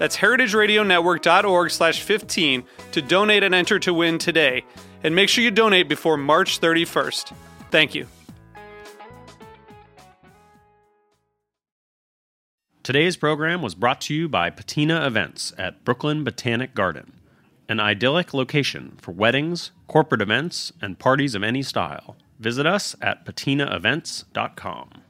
That's heritageradionetwork.org slash 15 to donate and enter to win today. And make sure you donate before March 31st. Thank you. Today's program was brought to you by Patina Events at Brooklyn Botanic Garden, an idyllic location for weddings, corporate events, and parties of any style. Visit us at patinaevents.com.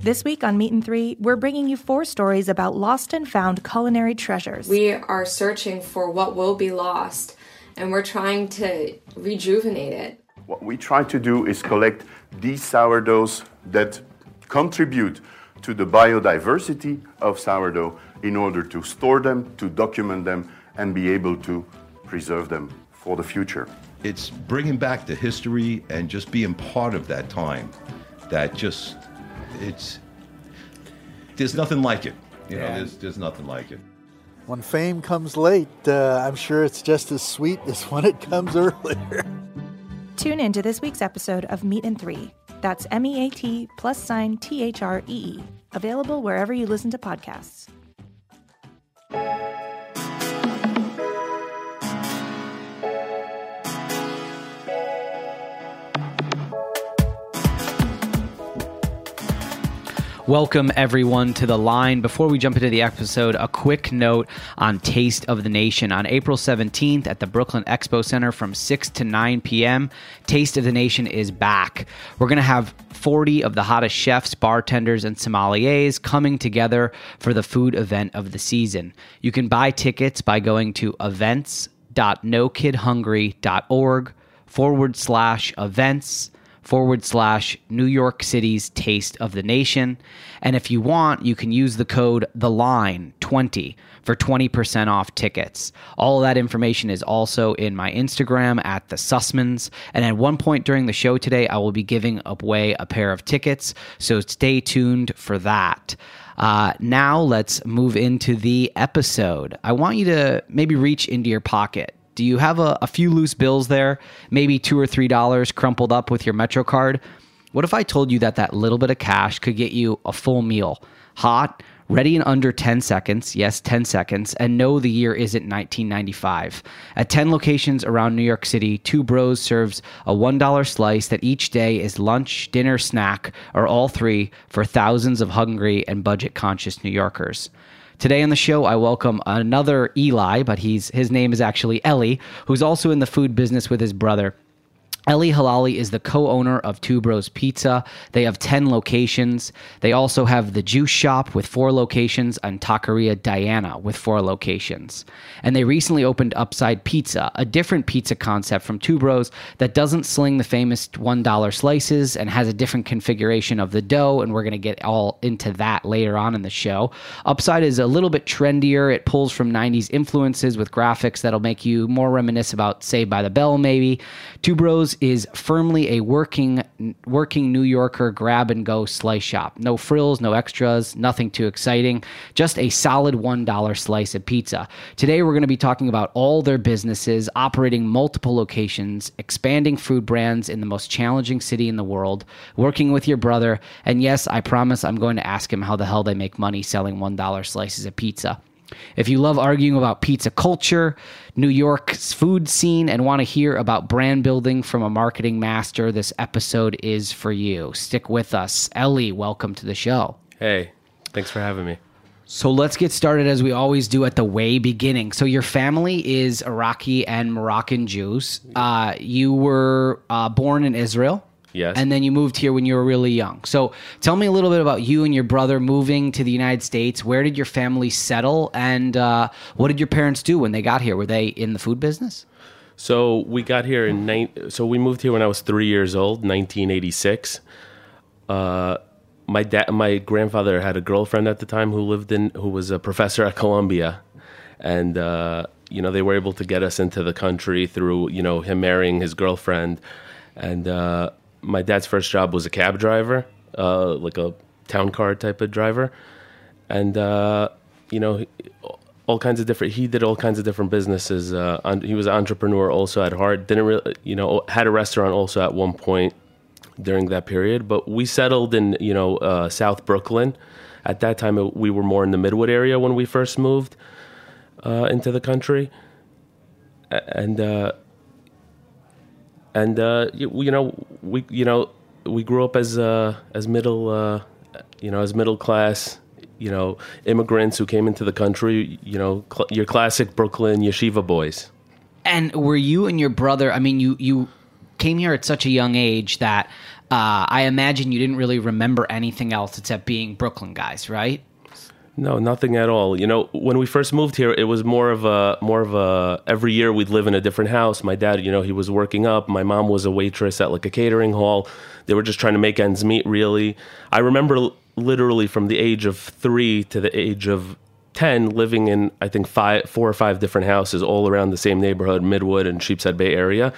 This week on Meat and Three, we're bringing you four stories about lost and found culinary treasures. We are searching for what will be lost, and we're trying to rejuvenate it. What we try to do is collect these sourdoughs that contribute to the biodiversity of sourdough in order to store them, to document them, and be able to preserve them for the future. It's bringing back the history and just being part of that time. That just, it's, there's nothing like it. You know, Yeah. there's, there's nothing like it. When fame comes late, uh, I'm sure it's just as sweet as when it comes earlier. Tune in to this week's episode of Meat and Three. That's M E A T plus sign T H R E E. Available wherever you listen to podcasts. Welcome, everyone, to the line. Before we jump into the episode, a quick note on Taste of the Nation. On April 17th at the Brooklyn Expo Center from 6 to 9 p.m., Taste of the Nation is back. We're going to have 40 of the hottest chefs, bartenders, and sommeliers coming together for the food event of the season. You can buy tickets by going to events.nokidhungry.org forward slash events forward slash New York City's Taste of the Nation. And if you want, you can use the code The Line 20 for 20% off tickets. All of that information is also in my Instagram at the Sussmans. And at one point during the show today, I will be giving away a pair of tickets. So stay tuned for that. Uh, now let's move into the episode. I want you to maybe reach into your pocket. Do you have a, a few loose bills there? Maybe two or three dollars crumpled up with your Metro card? What if I told you that that little bit of cash could get you a full meal, hot, ready in under 10 seconds? Yes, 10 seconds. And no, the year isn't 1995. At 10 locations around New York City, Two Bros serves a $1 slice that each day is lunch, dinner, snack, or all three for thousands of hungry and budget conscious New Yorkers. Today on the show, I welcome another Eli, but he's his name is actually Ellie, who's also in the food business with his brother. Ellie Halali is the co owner of Two Bros Pizza. They have 10 locations. They also have the Juice Shop with four locations and Taqueria Diana with four locations. And they recently opened Upside Pizza, a different pizza concept from Two Bros that doesn't sling the famous $1 slices and has a different configuration of the dough. And we're going to get all into that later on in the show. Upside is a little bit trendier. It pulls from 90s influences with graphics that'll make you more reminisce about Saved by the Bell, maybe. Two Bros is firmly a working working New Yorker grab and go slice shop. No frills, no extras, nothing too exciting. Just a solid $1 slice of pizza. Today we're going to be talking about all their businesses, operating multiple locations, expanding food brands in the most challenging city in the world, working with your brother, and yes, I promise I'm going to ask him how the hell they make money selling $1 slices of pizza. If you love arguing about pizza culture, New York's food scene, and want to hear about brand building from a marketing master, this episode is for you. Stick with us. Ellie, welcome to the show. Hey, thanks for having me. So let's get started as we always do at the way beginning. So your family is Iraqi and Moroccan Jews. Uh, you were uh, born in Israel. Yes. And then you moved here when you were really young. So tell me a little bit about you and your brother moving to the United States. Where did your family settle? And uh, what did your parents do when they got here? Were they in the food business? So we got here in nine. So we moved here when I was three years old, 1986. Uh, my dad, my grandfather had a girlfriend at the time who lived in, who was a professor at Columbia, and uh, you know they were able to get us into the country through you know him marrying his girlfriend, and uh, my dad's first job was a cab driver, uh, like a town car type of driver, and uh, you know all kinds of different. He did all kinds of different businesses. Uh, he was an entrepreneur also at heart. Didn't really, you know, had a restaurant also at one point during that period. But we settled in, you know, uh, South Brooklyn. At that time, we were more in the Midwood area when we first moved uh, into the country, and uh, and uh, you, you know, we you know we grew up as uh, as middle, uh, you know, as middle class you know, immigrants who came into the country, you know, cl- your classic Brooklyn yeshiva boys. And were you and your brother? I mean, you you came here at such a young age that uh, I imagine you didn't really remember anything else except being Brooklyn guys, right? No, nothing at all. You know, when we first moved here, it was more of a more of a every year we'd live in a different house. My dad, you know, he was working up. My mom was a waitress at like a catering hall. They were just trying to make ends meet. Really, I remember literally from the age of three to the age of 10 living in i think five four or five different houses all around the same neighborhood midwood and sheepshead bay area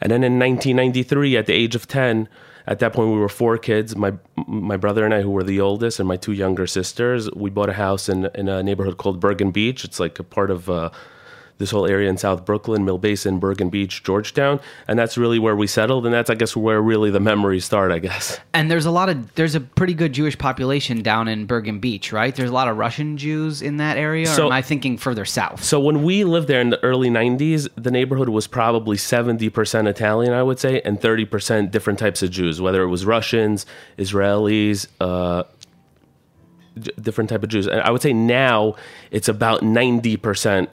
and then in 1993 at the age of 10 at that point we were four kids my my brother and i who were the oldest and my two younger sisters. We bought a house in in a neighborhood called bergen beach. It's like a part of uh, this whole area in South Brooklyn, Mill Basin, Bergen Beach, Georgetown, and that's really where we settled, and that's I guess where really the memories start, I guess. And there's a lot of there's a pretty good Jewish population down in Bergen Beach, right? There's a lot of Russian Jews in that area. So- or am I thinking further south? So when we lived there in the early '90s, the neighborhood was probably 70% Italian, I would say, and 30% different types of Jews, whether it was Russians, Israelis. Uh, different type of Jews, and I would say now it's about ninety percent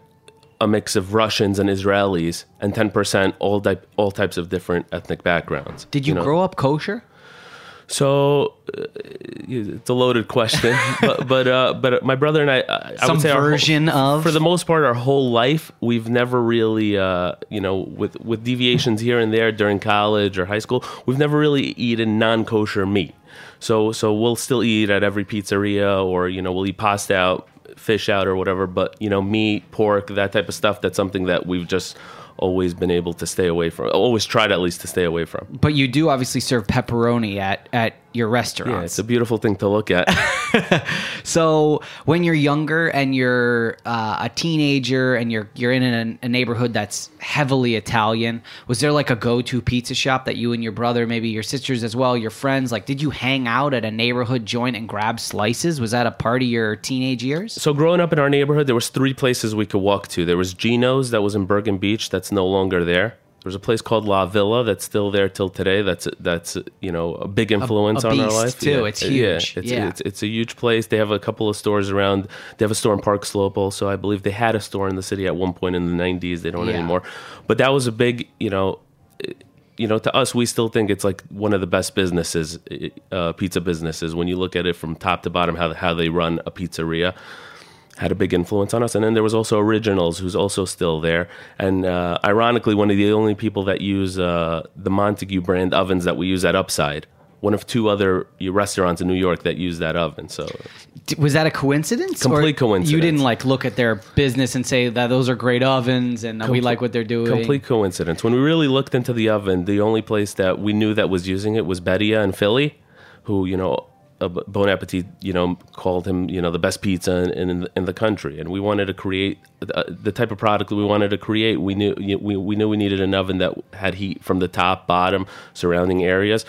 a mix of Russians and Israelis, and ten percent all type all types of different ethnic backgrounds. Did you, know? grow up kosher? So uh, it's a loaded question, but but uh, but my brother and I, I Some would say our whole- version of? for the most part, our whole life, we've never really, uh, you know, with with deviations here and there during college or high school, we've never really eaten non kosher meat. So so we'll still eat at every pizzeria, or you know, we'll eat pasta out, fish out, or whatever. But you know, meat, pork, that type of stuff, that's something that we've just always been able to stay away from. Always tried at least to stay away from. But you do obviously serve pepperoni at at your Yeah, restaurants. it's a beautiful thing to look at. So when you're younger and you're uh, a teenager and you're you're in a, a neighborhood that's heavily Italian, was there like a go-to pizza shop that you and your brother, maybe your sisters as well, your friends, like did you hang out at a neighborhood joint and grab slices? Was that a part of your teenage years? So growing up in our neighborhood, there was three places we could walk to. There was Gino's that was in Bergen Beach, that's no longer there. There's a place called La Villa that's still there till today. That's that's you know a big influence a on our life too. It's huge. Yeah, it's, Yeah. It's, it's a huge place. They have a couple of stores around. They have a store in Park Slope also. I believe they had a store in the city at one point in the 90s. They don't Yeah. anymore. But that was a big you know you know, to us, we still think it's like one of the best businesses, uh, pizza businesses. When you look at it from top to bottom, how how they run a pizzeria had a big influence on us. And then there was also Originals, who's also still there. And uh, ironically, one of the only people that use uh, the Montague brand ovens that we use at Upside. One of two other restaurants in New York that use that oven. So Was that a coincidence? Complete coincidence. You didn't like look at their business and say that those are great ovens and we like what they're doing. Complete coincidence. When we really looked into the oven, the only place that we knew that was using it was Beddia in Philly, who you know, Bon Appetit, you know, called him you know the best pizza in, in, the, in the country, and we wanted to create uh, the type of product that we wanted to create. We knew we, we knew we needed an oven that had heat from the top, bottom, surrounding areas.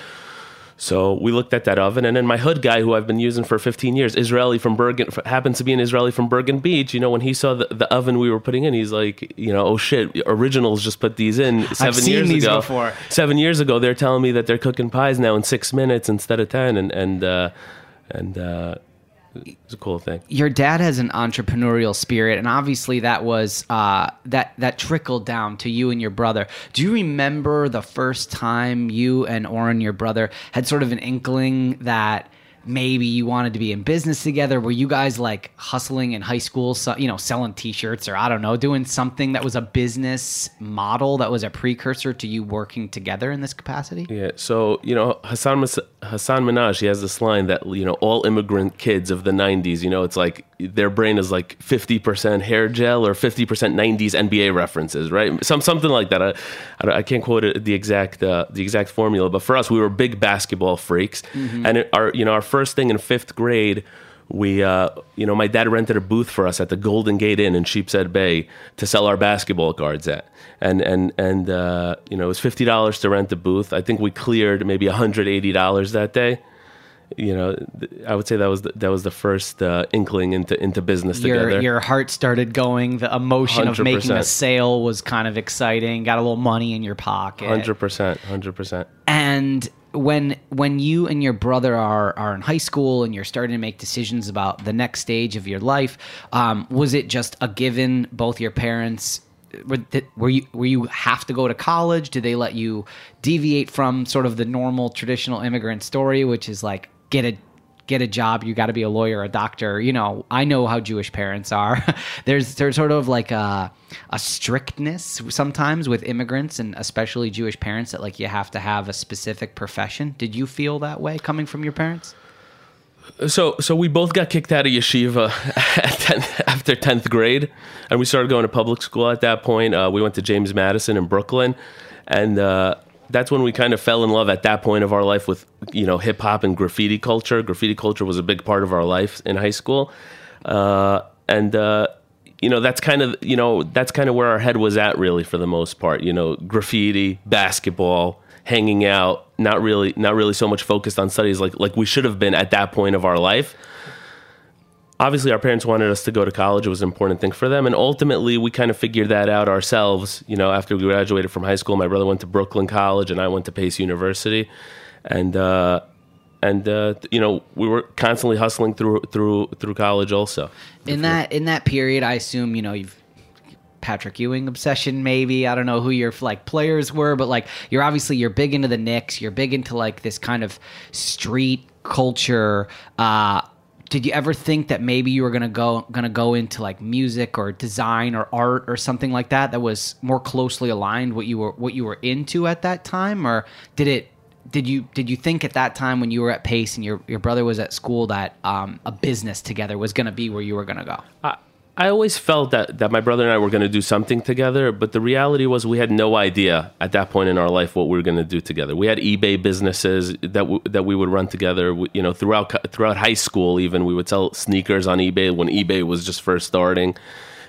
So we looked at that oven, and then my hood guy, who I've been using for 15 years, Israeli from Bergen, happens to be an Israeli from Bergen Beach. You know, when he saw the, the oven we were putting in, he's like, you know, oh shit, Originals just put these in 7 seen years these ago. before. Seven years ago, they're telling me that they're cooking pies now in six minutes instead of ten, and and uh, and uh, It's a cool thing. your dad has an entrepreneurial spirit and obviously that was uh, that that trickled down to you and your brother do you remember the first time you and Oren your brother had sort of an inkling that maybe you wanted to be in business together were you guys like hustling in high school so, you know selling t-shirts or i don't know doing something that was a business model that was a precursor to you working together in this capacity Yeah. So you know, Hassan Mas- Hasan Minhaj, he has this line that you know all immigrant kids of the '90s, you know, it's like their brain is like 50% hair gel or 50% '90s NBA references, right? Some something like that. I, I, I can't quote the exact uh, the exact formula, but for us, we were big basketball freaks, and it, our you know our first thing in fifth grade. We, uh, you know, my dad rented a booth for us at the Golden Gate Inn in Sheepshead Bay to sell our basketball cards at, and and and uh, you know, it was fifty dollars to rent the booth. I think we cleared maybe hundred eighty dollars that day. You know, I would say that was the, that was the first uh, inkling into into business your together. your heart started going. The emotion of making a sale was kind of exciting. Got a little money in your pocket. Hundred percent, hundred percent. And when when you and your brother are are in high school and you're starting to make decisions about the next stage of your life, um, was it just a given? Both your parents were, were you were you have to go to college? Did they let you deviate from sort of the normal traditional immigrant story, which is like get a get a job you got to be a lawyer a doctor you know i know how jewish parents are. There's there's sort of like a a strictness sometimes with immigrants and especially jewish parents that like you have to have a specific profession. Did you feel that way coming from your parents? So so we both got kicked out of yeshiva at 10th, after tenth grade, and we started going to public school at that point. Uh, we went to James Madison in Brooklyn, and uh, that's when we kind of fell in love at that point of our life with you know hip hop and graffiti culture. Graffiti culture was a big part of our life in high school, uh, and. Uh, you know that's kind of you know that's kind of where our head was at really for the most part you know graffiti basketball hanging out not really not really so much focused on studies like like we should have been at that point of our life obviously our parents wanted us to go to college it was an important thing for them and ultimately we kind of figured that out ourselves you know after we graduated from high school my brother went to brooklyn college and i went to pace university and uh and uh, you know we were constantly hustling through through through college also in that in that period i assume you know you've Patrick Ewing obsession, maybe. I don't know who your like players were, but like you're obviously you're big into the Knicks. You're big into like this kind of street culture. Uh, did you ever think that maybe you were gonna go gonna go into like music or design or art or something like that that was more closely aligned what you were what you were into at that time, or did it? Did you did you think at that time when you were at Pace and your, your brother was at school that um, a business together was to be where you were to go? I, I always felt that, that my brother and I were going to do something together, but the reality was we had no idea at that point in our life what we were going to do together. We had eBay businesses that w- that we would run together. We, you know, throughout throughout high school, even we would sell sneakers on eBay when eBay was just first starting.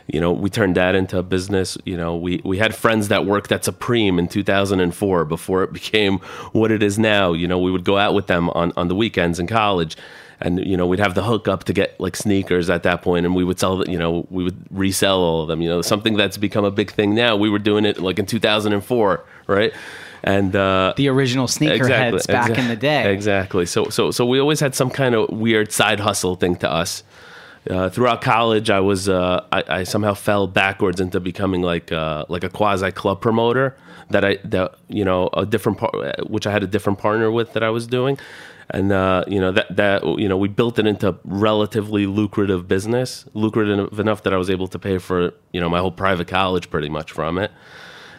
You know, we turned that into a business. You know, we, we had friends that worked at Supreme in 2004 before it became what it is now. You know, we would go out with them on, on the weekends in college and you know we'd have the hookup to get like sneakers at that point and we would sell you know we would resell all of them you know. Something that's become a big thing now we were doing it like in 2004 right? And uh The original sneakerheads back exa- in the day. exactly. So so so we always had some kind of weird side hustle thing to us. Uh, throughout college, I was uh, I, I somehow fell backwards into becoming like uh, like a quasi club promoter that I that you know a different part which I had a different partner with that I was doing, and uh, you know that that you know we built it into relatively lucrative business, lucrative enough that I was able to pay for you know my whole private college pretty much from it,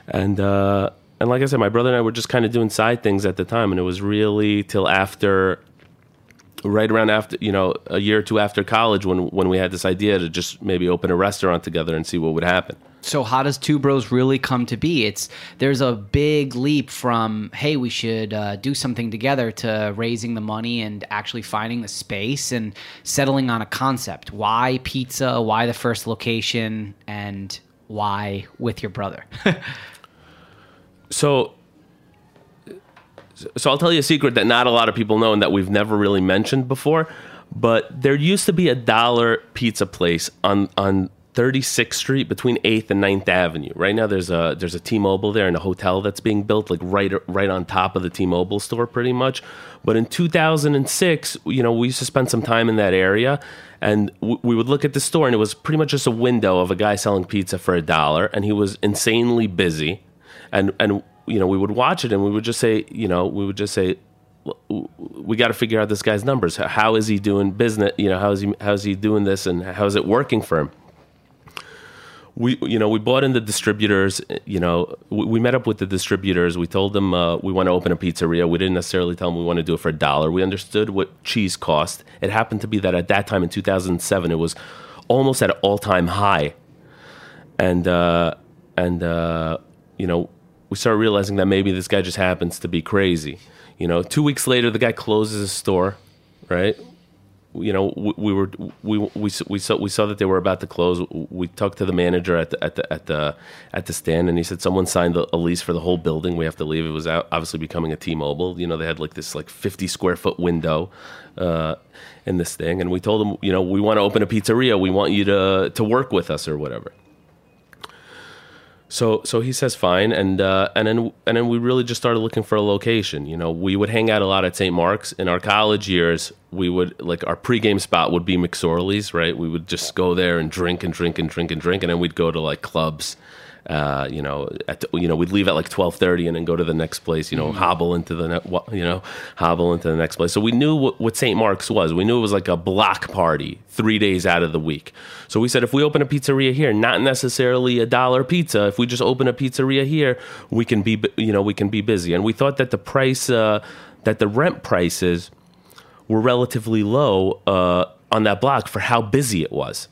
and. Uh, and like I said, my brother and I were just kind of doing side things at the time, and it was really till after right around after you know a year or two after college when when we had this idea to just maybe open a restaurant together and see what would happen So how does Two Bros really come to be? It's there's a big leap from hey we should uh, do something together to raising the money and actually finding the space and settling on a concept. Why pizza? Why the first location? And why with your brother? so so I'll tell you a secret that not a lot of people know and that we've never really mentioned before but there used to be a dollar pizza place on on 36th Street between 8th and 9th Avenue. Right now there's a there's a T-Mobile there and a hotel that's being built like right right on top of the T-Mobile store pretty much. But in 2006, you know, we used to spend some time in that area and w- we would look at the store and it was pretty much just a window of a guy selling pizza for a dollar and he was insanely busy. And and you know, we would watch it and we would just say, you know, we would just say we got to figure out this guy's numbers. How is he doing business? You know, how is he how is he doing this, and how is it working for him? We you know we bought in the distributors. You know, we, we met up with the distributors. We told them uh, we want to open a pizzeria. We didn't necessarily tell them we want to do it for a dollar. We understood what cheese cost. It happened to be that at that time in 2007, it was almost at an all time high, and uh, and uh, you know we started realizing that maybe this guy just happens to be crazy. You know, two weeks later, the guy closes his store, right? You know, we, we were we, we we saw we saw that they were about to close. We talked to the manager at the at the at the at the stand, and he said someone signed a lease for the whole building. We have to leave. It was obviously becoming a T-Mobile. You know, they had like this like fifty square foot window uh, in this thing, and we told them, you know, we want to open a pizzeria. We want you to to work with us or whatever. So so he says fine, and uh, and then and then we really just started looking for a location. You know, we would hang out a lot at St. Mark's in our college years. We would like our pregame spot would be McSorley's, right? We would just go there and drink and drink and drink and drink, and then we'd go to like clubs uh, you know, at, you know, we'd leave at like twelve thirty and then go to the next place. You know, mm-hmm. hobble into the ne- you know, hobble into the next place. So we knew what, what St. Mark's was. We knew it was like a block party three days out of the week. So we said if we open a pizzeria here, not necessarily a dollar pizza. If we just open a pizzeria here, we can be you know we can be busy. And we thought that the price uh, that the rent prices were relatively low uh, on that block for how busy it was.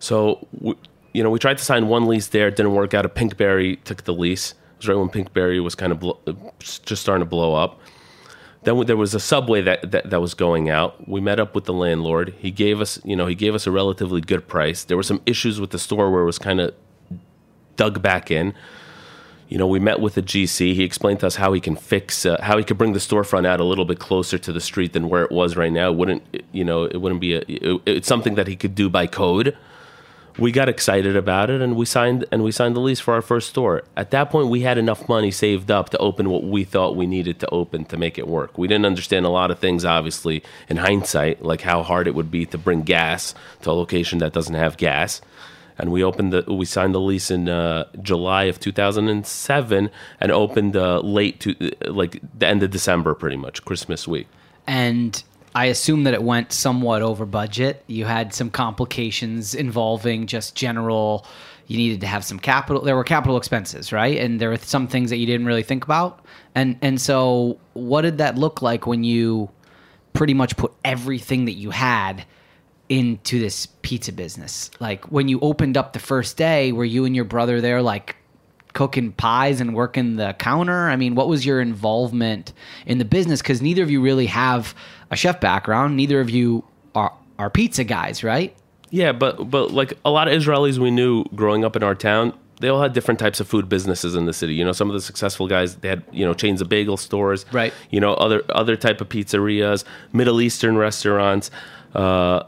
So. You know, we tried to sign one lease there. It didn't work out. A Pinkberry took the lease. It was right when Pinkberry was kind of blo- just starting to blow up. Then there was a subway that, that, that was going out. We met up with the landlord. He gave us, you know, he gave us a relatively good price. There were some issues with the store where it was kind of dug back in. You know, we met with the GC. He explained to us how he can fix, uh, how he could bring the storefront out a little bit closer to the street than where it was right now. It wouldn't, you know, it wouldn't be a. It, it's something that he could do by code we got excited about it and we signed and we signed the lease for our first store. At that point we had enough money saved up to open what we thought we needed to open to make it work. We didn't understand a lot of things obviously in hindsight, like how hard it would be to bring gas to a location that doesn't have gas. And we opened the we signed the lease in uh, July of 2007 and opened uh, late to like the end of December pretty much, Christmas week. And I assume that it went somewhat over budget. You had some complications involving just general. You needed to have some capital. There were capital expenses, right? And there were some things that you didn't really think about. And and so, what did that look like when you pretty much put everything that you had into this pizza business? Like when you opened up the first day, were you and your brother there, like cooking pies and working the counter? I mean, what was your involvement in the business? Because neither of you really have a chef background. Neither of you are are pizza guys, right? Yeah, but but like a lot of Israelis we knew growing up in our town, they all had different types of food businesses in the city. You know, some of the successful guys they had you know chains of bagel stores, right? You know, other other type of pizzerias, Middle Eastern restaurants. Uh,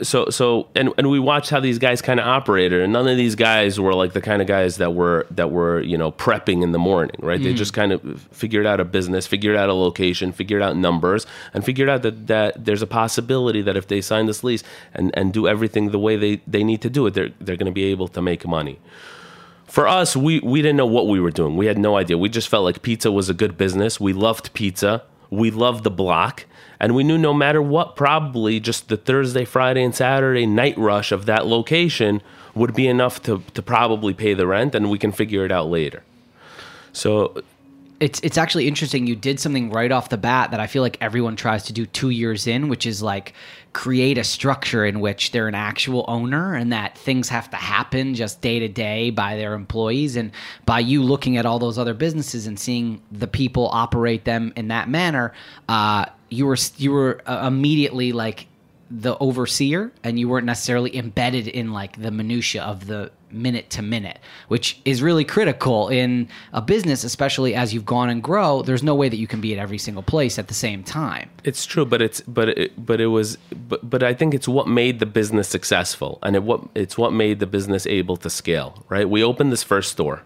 so so and and we watched how these guys kind of operated, and none of these guys were like the kind of guys that were that were you know prepping in the morning, right? Mm-hmm. They just kind of figured out a business, figured out a location, figured out numbers, and figured out that that there's a possibility that if they sign this lease and and do everything the way they they need to do it, they're they're going to be able to make money for us, we, we didn't know what we were doing. We had no idea. We just felt like pizza was a good business. We loved pizza. We loved the block. And we knew no matter what, probably just the Thursday, Friday, and Saturday night rush of that location would be enough to, to probably pay the rent, and we can figure it out later. So it's it's actually interesting. You did something right off the bat that I feel like everyone tries to do two years in, which is like create a structure in which they're an actual owner and that things have to happen just day to day by their employees. And by you looking at all those other businesses and seeing the people operate them in that manner, uh, you were you were uh, immediately like the overseer and you weren't necessarily embedded in like the minutia of the minute to minute, which is really critical in a business, especially as you've gone and grow. There's no way that you can be at every single place at the same time. It's true, but it's but it, but it was but but I think it's what made the business successful, and it what it's what made the business able to scale. Right? We opened this first store.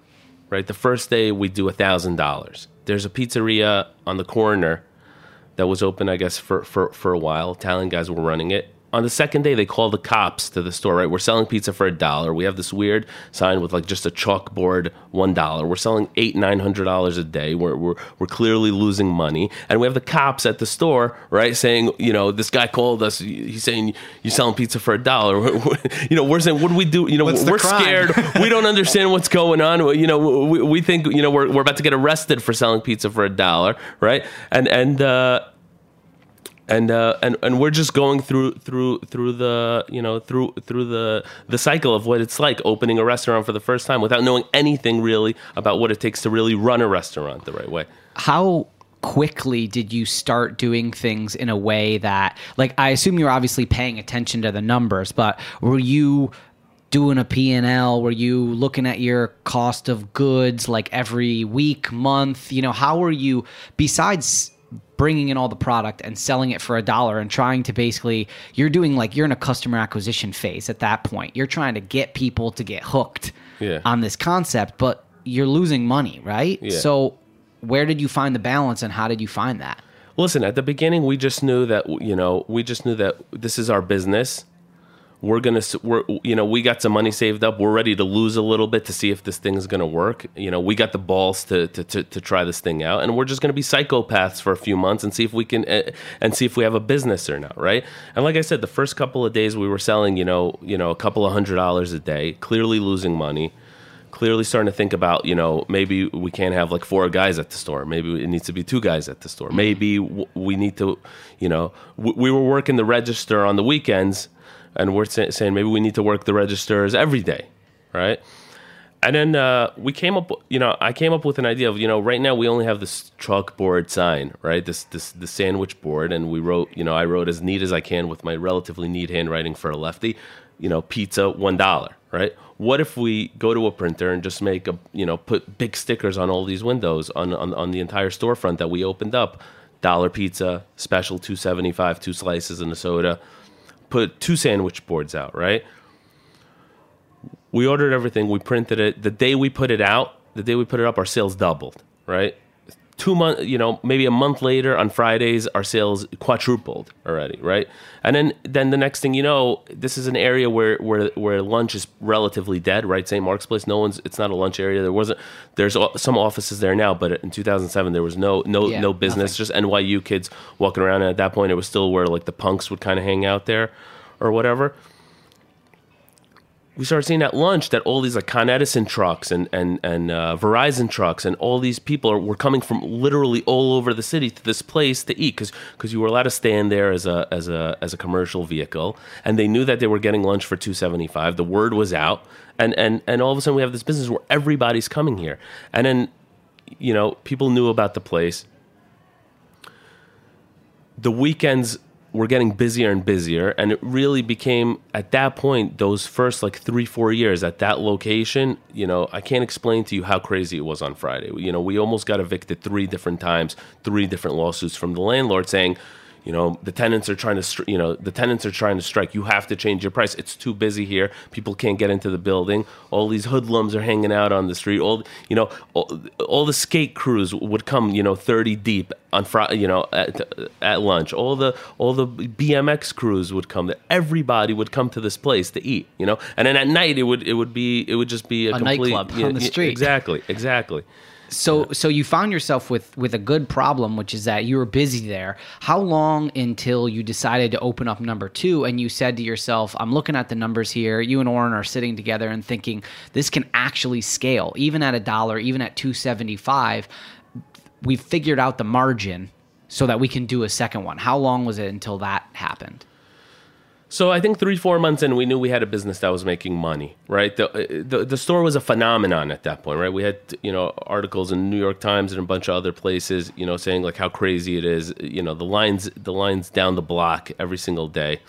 Right? The first day we do a thousand dollars. There's a pizzeria on the corner that was open, I guess, for for for a while. Italian guys were running it on the second day they call the cops to the store right? We're selling pizza for a dollar. We have this weird sign with like just a chalkboard one dollar. We're selling eight nine hundred dollars a day. We're, we're, we're clearly losing money. And we have the cops at the store right saying you know this guy called us. He's saying you're selling pizza for a dollar. You know we're saying what do we do? You know we're crime? scared. We don't understand what's going on. You know we, we think you know we're, we're about to get arrested for selling pizza for a dollar right? And and uh and uh, and and we're just going through through through the you know through through the the cycle of what it's like opening a restaurant for the first time without knowing anything really about what it takes to really run a restaurant the right way. How quickly did you start doing things in a way that like I assume you're obviously paying attention to the numbers, but were you doing a P&L? Were you looking at your cost of goods like every week, month? You know, how were you besides bringing in all the product and selling it for a dollar and trying to basically you're doing like you're in a customer acquisition phase at that point. You're trying to get people to get hooked Yeah. on this concept, but you're losing money, right? Yeah. So where did you find the balance and how did you find that? Listen, at the beginning, we just knew that you know we just knew that this is our business. We're gonna, we're you know, we got some money saved up. We're ready to lose a little bit to see if this thing is gonna work. You know, we got the balls to to, to, to try this thing out, and we're just gonna be psychopaths for a few months and see if we can uh, and see if we have a business or not, right? And like I said, the first couple of days we were selling, you know, you know, a couple of hundred dollars a day, clearly losing money clearly starting to think about you know maybe we can't have like four guys at the store maybe it needs to be two guys at the store maybe w- we need to you know w- we were working the register on the weekends and we're sa- saying maybe we need to work the registers every day right? And then uh, we came up you know i came up with an idea of you know right now we only have this chalkboard sign right? This this the sandwich board and we wrote you know i wrote as neat as i can with my relatively neat handwriting for a lefty you know pizza one dollar right? What if we go to a printer and just make a you know put big stickers on all these windows on on, on the entire storefront that we opened up? Dollar pizza special 275 two slices and a soda put two sandwich boards out right? We ordered everything we printed it. The day we put it out the day we put it up our sales doubled right two months you know maybe a month later on fridays our sales quadrupled already right? And then then the next thing you know this is an area where where where lunch is relatively dead right? St mark's place no one's it's not a lunch area. There wasn't there's some offices there now but in 2007 there was no no Yeah, no business nothing. just nyu kids walking around. And at that point it was still where like the punks would kind of hang out there or whatever we started seeing at lunch that all these like Con Edison trucks and and and uh, Verizon trucks and all these people are, were coming from literally all over the city to this place to eat because you were allowed to stand there as a as a as a commercial vehicle and they knew that they were getting lunch for two seventy five. The word was out and and and all of a sudden we have this business where everybody's coming here and then you know people knew about the place. The weekends were getting busier and busier and it really became at that point those first like three four years at that location you know i can't explain to you how crazy it was on friday. You know we almost got evicted three different times three different lawsuits from the landlord saying you know the tenants are trying to stri- you know the tenants are trying to strike you have to change your price it's too busy here people can't get into the building all these hoodlums are hanging out on the street all you know all, all the skate crews would come you know 30 deep on Friday, you know, at, at lunch. All the all the BMX crews would come. there. Everybody would come to this place to eat, you know. And then at night, it would it would be it would just be a, A complete nightclub yeah, on the street. Exactly, exactly. So so you found yourself with with a good problem, which is that you were busy there. How long until you decided to open up number two and you said to yourself, I'm looking at the numbers here. You and Oren are sitting together and thinking this can actually scale, even at a dollar, even at two seventy five. We've figured out the margin so that we can do a second one. How long was it until that happened? So I think three, four months in, we knew we had a business that was making money, right? The, uh, the the store was a phenomenon at that point, right? We had you know articles in New York Times and a bunch of other places, you know, saying like how crazy it is. You know, the lines the lines down the block every single day.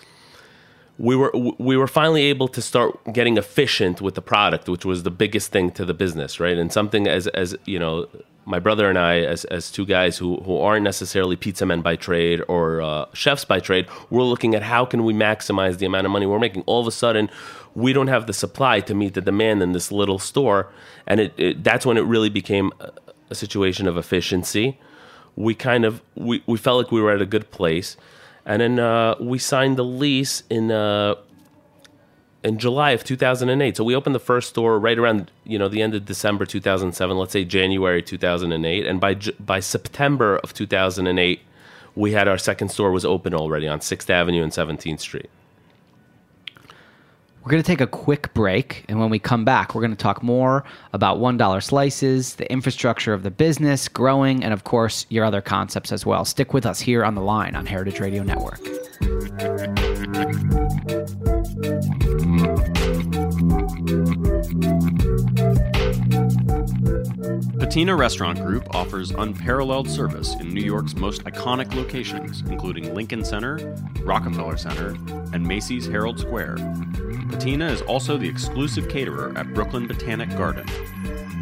we were we were finally able to start getting efficient with the product, which was the biggest thing to the business, right? And something as as you know, my brother and I, as as two guys who who aren't necessarily pizza men by trade or uh, chefs by trade, we're looking at how can we maximize the amount of money we're making. All of a sudden, we don't have the supply to meet the demand in this little store, and it, it that's when it really became a, a situation of efficiency. We kind of we, we felt like we were at a good place and then uh, we signed the lease in uh, in July of 2008. So we opened the first store right around you know the end of December 2007. Let's say January 2008, and by by September of 2008, we had our second store was open already on Sixth Avenue and 17th Street. We're going to take a quick break, and when we come back, we're going to talk more about $1 slices, the infrastructure of the business, growing, and of course, your other concepts as well. Stick with us here on the line on Heritage Radio Network. Patina Restaurant Group offers unparalleled service in New York's most iconic locations, including Lincoln Center, Rockefeller Center, and Macy's Herald Square. Patina is also the exclusive caterer at Brooklyn Botanic Garden.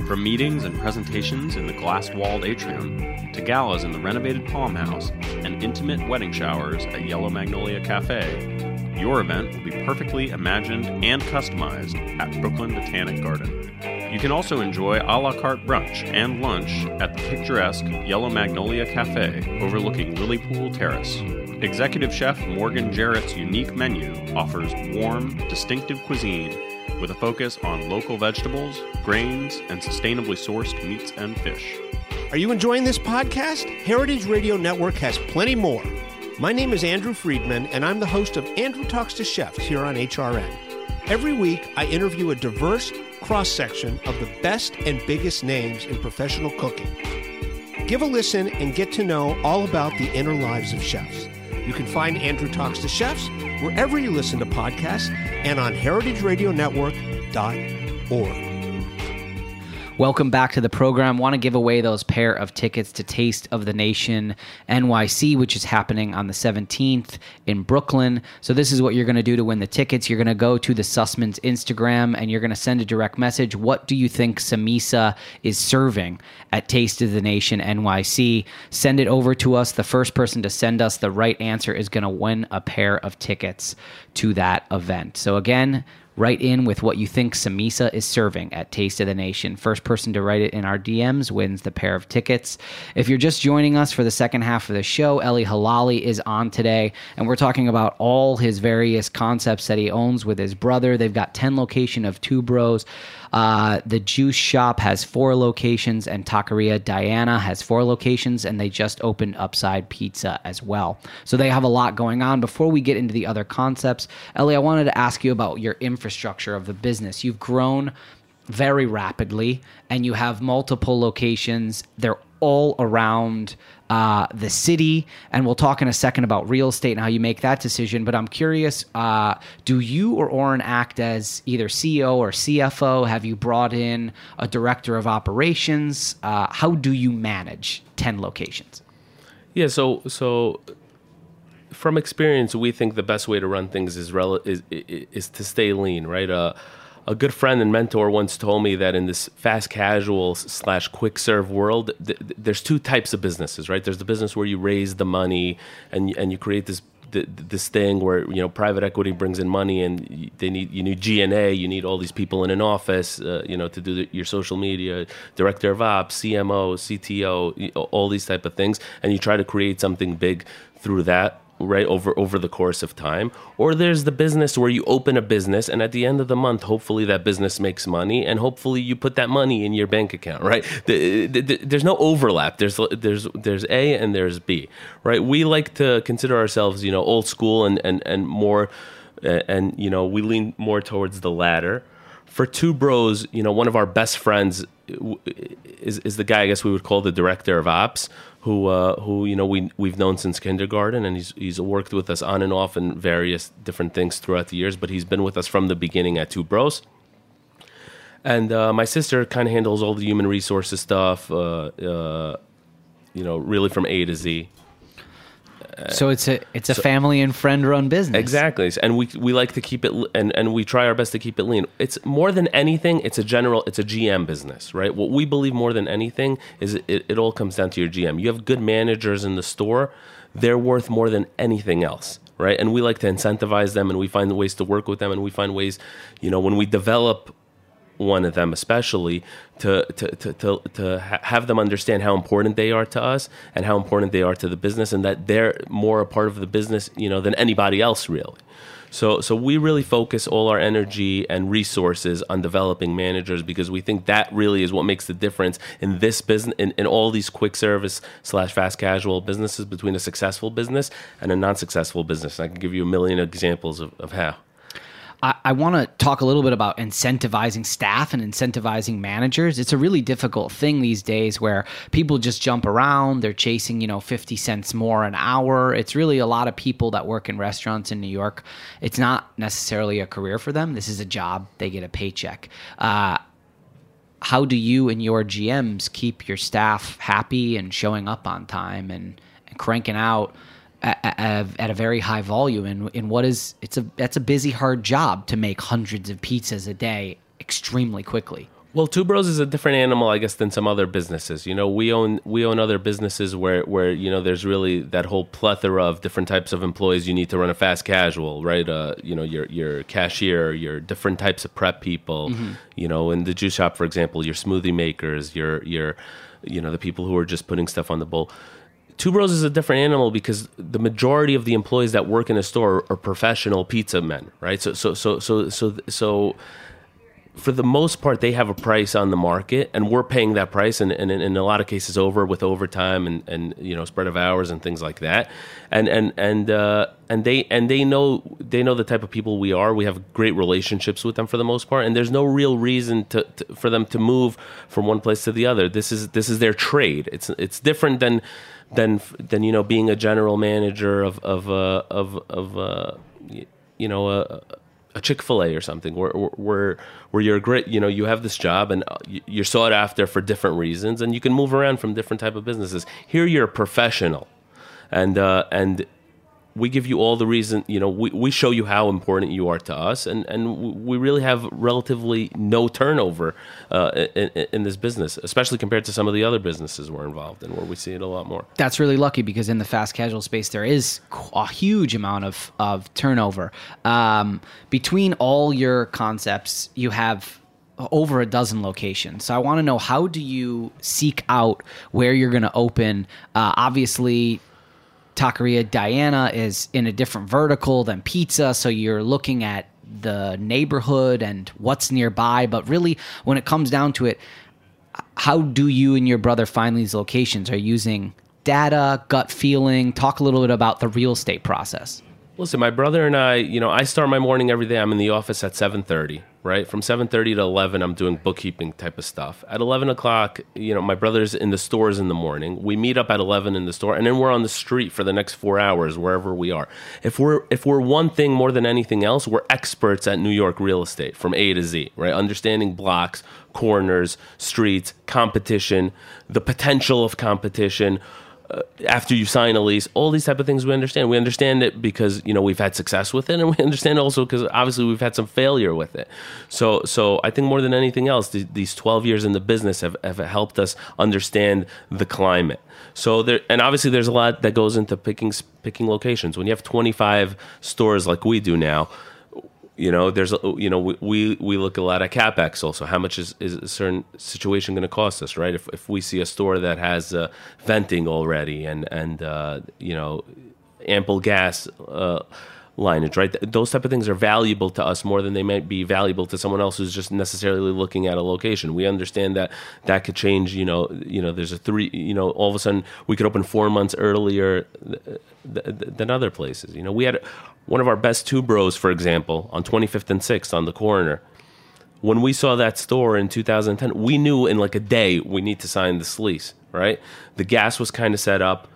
From meetings and presentations in the glass walled atrium, to galas in the renovated Palm House, and intimate wedding showers at Yellow Magnolia Cafe, your event will be perfectly imagined and customized at Brooklyn Botanic Garden. You can also enjoy a la carte brunch and lunch at the picturesque Yellow Magnolia Cafe overlooking Lilypool Terrace. Executive Chef Morgan Jarrett's unique menu offers warm, distinctive cuisine with a focus on local vegetables, grains, and sustainably sourced meats and fish. Are you enjoying this podcast? Heritage Radio Network has plenty more. My name is Andrew Friedman, and I'm the host of Andrew Talks to Chefs here on HRN. Every week, I interview a diverse cross section of the best and biggest names in professional cooking. Give a listen and get to know all about the inner lives of chefs. You can find Andrew Talks to Chefs wherever you listen to podcasts and on heritageradionetwork.org. Welcome back to the program. Want to give away those pair of tickets to Taste of the Nation NYC, which is happening on the 17th in Brooklyn. So, this is what you're going to do to win the tickets. You're going to go to the Sussman's Instagram and you're going to send a direct message. What do you think Samisa is serving at Taste of the Nation NYC? Send it over to us. The first person to send us the right answer is going to win a pair of tickets to that event. So, again, Write in with what you think Samisa is serving at Taste of the Nation. First person to write it in our DMs wins the pair of tickets. If you're just joining us for the second half of the show, Eli Halali is on today, and we're talking about all his various concepts that he owns with his brother. They've got 10 location of Two Bros. Uh, the Juice Shop has four locations, and Taqueria Diana has four locations, and they just opened Upside Pizza as well. So they have a lot going on. Before we get into the other concepts, Ellie, I wanted to ask you about your infrastructure of the business. You've grown very rapidly, and you have multiple locations. They're all around uh, the city. And we'll talk in a second about real estate and how you make that decision. But I'm curious uh, do you or Oren act as either CEO or CFO? Have you brought in a director of operations? Uh, how do you manage 10 locations? Yeah, so so from experience, we think the best way to run things is rel- is, is, is to stay lean, right? A good friend and mentor once told me that in this fast casual slash quick serve world, th- th- there's two types of businesses, right? There's the business where you raise the money and and you create this th- this thing where you know private equity brings in money and they need you need G&A, you need all these people in an office, uh, you know, to do the, your social media, director of ops, CMO, CTO, all these type of things, and you try to create something big through that right over over the course of time or there's the business where you open a business and at the end of the month hopefully that business makes money and hopefully you put that money in your bank account right? The, the, the, there's no overlap. There's there's there's a and there's b right? We like to consider ourselves you know old school and and and more and you know we lean more towards the latter for two bros you know one of our best friends is, is the guy i guess we would call the director of ops who uh, who you know we we've known since kindergarten, and he's he's worked with us on and off in various different things throughout the years. But he's been with us from the beginning at Two Bros. And uh, my sister kind of handles all the human resources stuff, uh, uh, you know, really from A to Z. So it's a it's a family and friend run business. Exactly, and we we like to keep it, and and we try our best to keep it lean. It's more than anything, it's a general, it's a GM business, right? What we believe more than anything is it, it all comes down to your GM. You have good managers in the store, they're worth more than anything else, right? And we like to incentivize them, and we find ways to work with them, and we find ways, you know, when we develop one of them especially to to to to, to ha- have them understand how important they are to us and how important they are to the business and that they're more a part of the business you know than anybody else really. So so we really focus all our energy and resources on developing managers because we think that really is what makes the difference in this business in, in all these quick service slash fast casual businesses between a successful business and a non-successful business. And i can give you a million examples of, of how I, I want to talk a little bit about incentivizing staff and incentivizing managers. It's a really difficult thing these days where people just jump around. They're chasing, you know, 50 cents more an hour. It's really a lot of people that work in restaurants in New York. It's not necessarily a career for them. This is a job, they get a paycheck. Uh, how do you and your GMs keep your staff happy and showing up on time and, and cranking out at, at, a very high volume in, in what is it's a that's a busy hard job to make hundreds of pizzas a day extremely quickly Well, Two Bros is a different animal, I guess, than some other businesses. You know, we own we own other businesses where where you know there's really that whole plethora of different types of employees you need to run a fast casual, right? Uh, you know, your your cashier, your different types of prep people. You know, in the juice shop, for example, your smoothie makers, your your you know the people who are just putting stuff on the bowl. Two Bros is a different animal because the majority of the employees that work in a store are professional pizza men, right? So so so so so so for the most part, they have a price on the market, and we're paying that price, and, and in a lot of cases, over with overtime and, and you know spread of hours and things like that, and and and uh, and they and they know they know the type of people we are. We have great relationships with them for the most part, and there's no real reason to, to for them to move from one place to the other. This is this is their trade. It's it's different than than than you know being a general manager of of uh, of of uh, you know a a Chick Fil A or something, where where where you're great, you know, you have this job and uh, you're sought after for different reasons, and you can move around from different type of businesses. Here, you're a professional, and uh, and we give you all the reason, you know, we, we show you how important you are to us, and and we really have relatively no turnover uh, in, in this business, especially compared to some of the other businesses we're involved in, where we see it a lot more. that's really lucky because in the fast casual space there is a huge amount of of turnover. Um, between all your concepts, you have over a dozen locations. So I want to know how do you seek out where you're going to open? Uh, obviously, Taqueria Diana is in a different vertical than pizza, so you're looking at the neighborhood and what's nearby. But really, when it comes down to it, how do you and your brother find these locations? Are using data, gut feeling? Talk a little bit about the real estate process. Listen, my brother and I, you know, I start my morning every day. I'm in the office at 7:30, right? From 7:30 to 11, I'm doing bookkeeping type of stuff. At 11 o'clock, you know, my brother's in the stores in the morning. We meet up at 11 in the store, and then we're on the street for the next four hours wherever we are. If we're if we're one thing more than anything else, we're experts at New York real estate from A to Z, right? Understanding blocks, corners, streets, competition, the potential of competition uh, after you sign a lease, all these type of things we understand. We understand it because you know we've had success with it, and we understand also because obviously we've had some failure with it. So, so I think more than anything else, th- these twelve years in the business have, have helped us understand the climate. So there, and obviously there's a lot that goes into picking picking locations. When you have 25 stores like we do now, you know there's you know we, we look a lot at capex also. How much is, is a certain situation going to cost us right? If, if we see a store that has uh, venting already and and uh, you know ample gas uh, lineage right? Th- those type of things are valuable to us more than they might be valuable to someone else who's just necessarily looking at a location. We understand that that could change you know you know there's a three you know all of a sudden we could open four months earlier th- th- than other places. You know we had one of our best two bros for example on 25th and 6th on the corner when we saw that store in 2010 we knew in like a day we need to sign this lease right the gas was kind of set up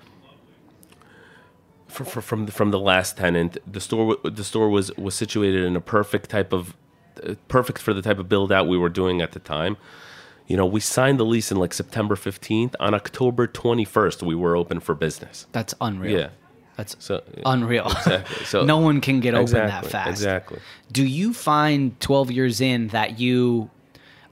for, for, from the, from the last tenant. The store the store was was situated in a perfect type of uh, perfect for the type of build out we were doing at the time. You know, we signed the lease in like September 15th. On October 21st, we were open for business. That's unreal. Yeah. That's So unreal. Exactly. So no one can get open that fast. Exactly. Do you find 12 years in that you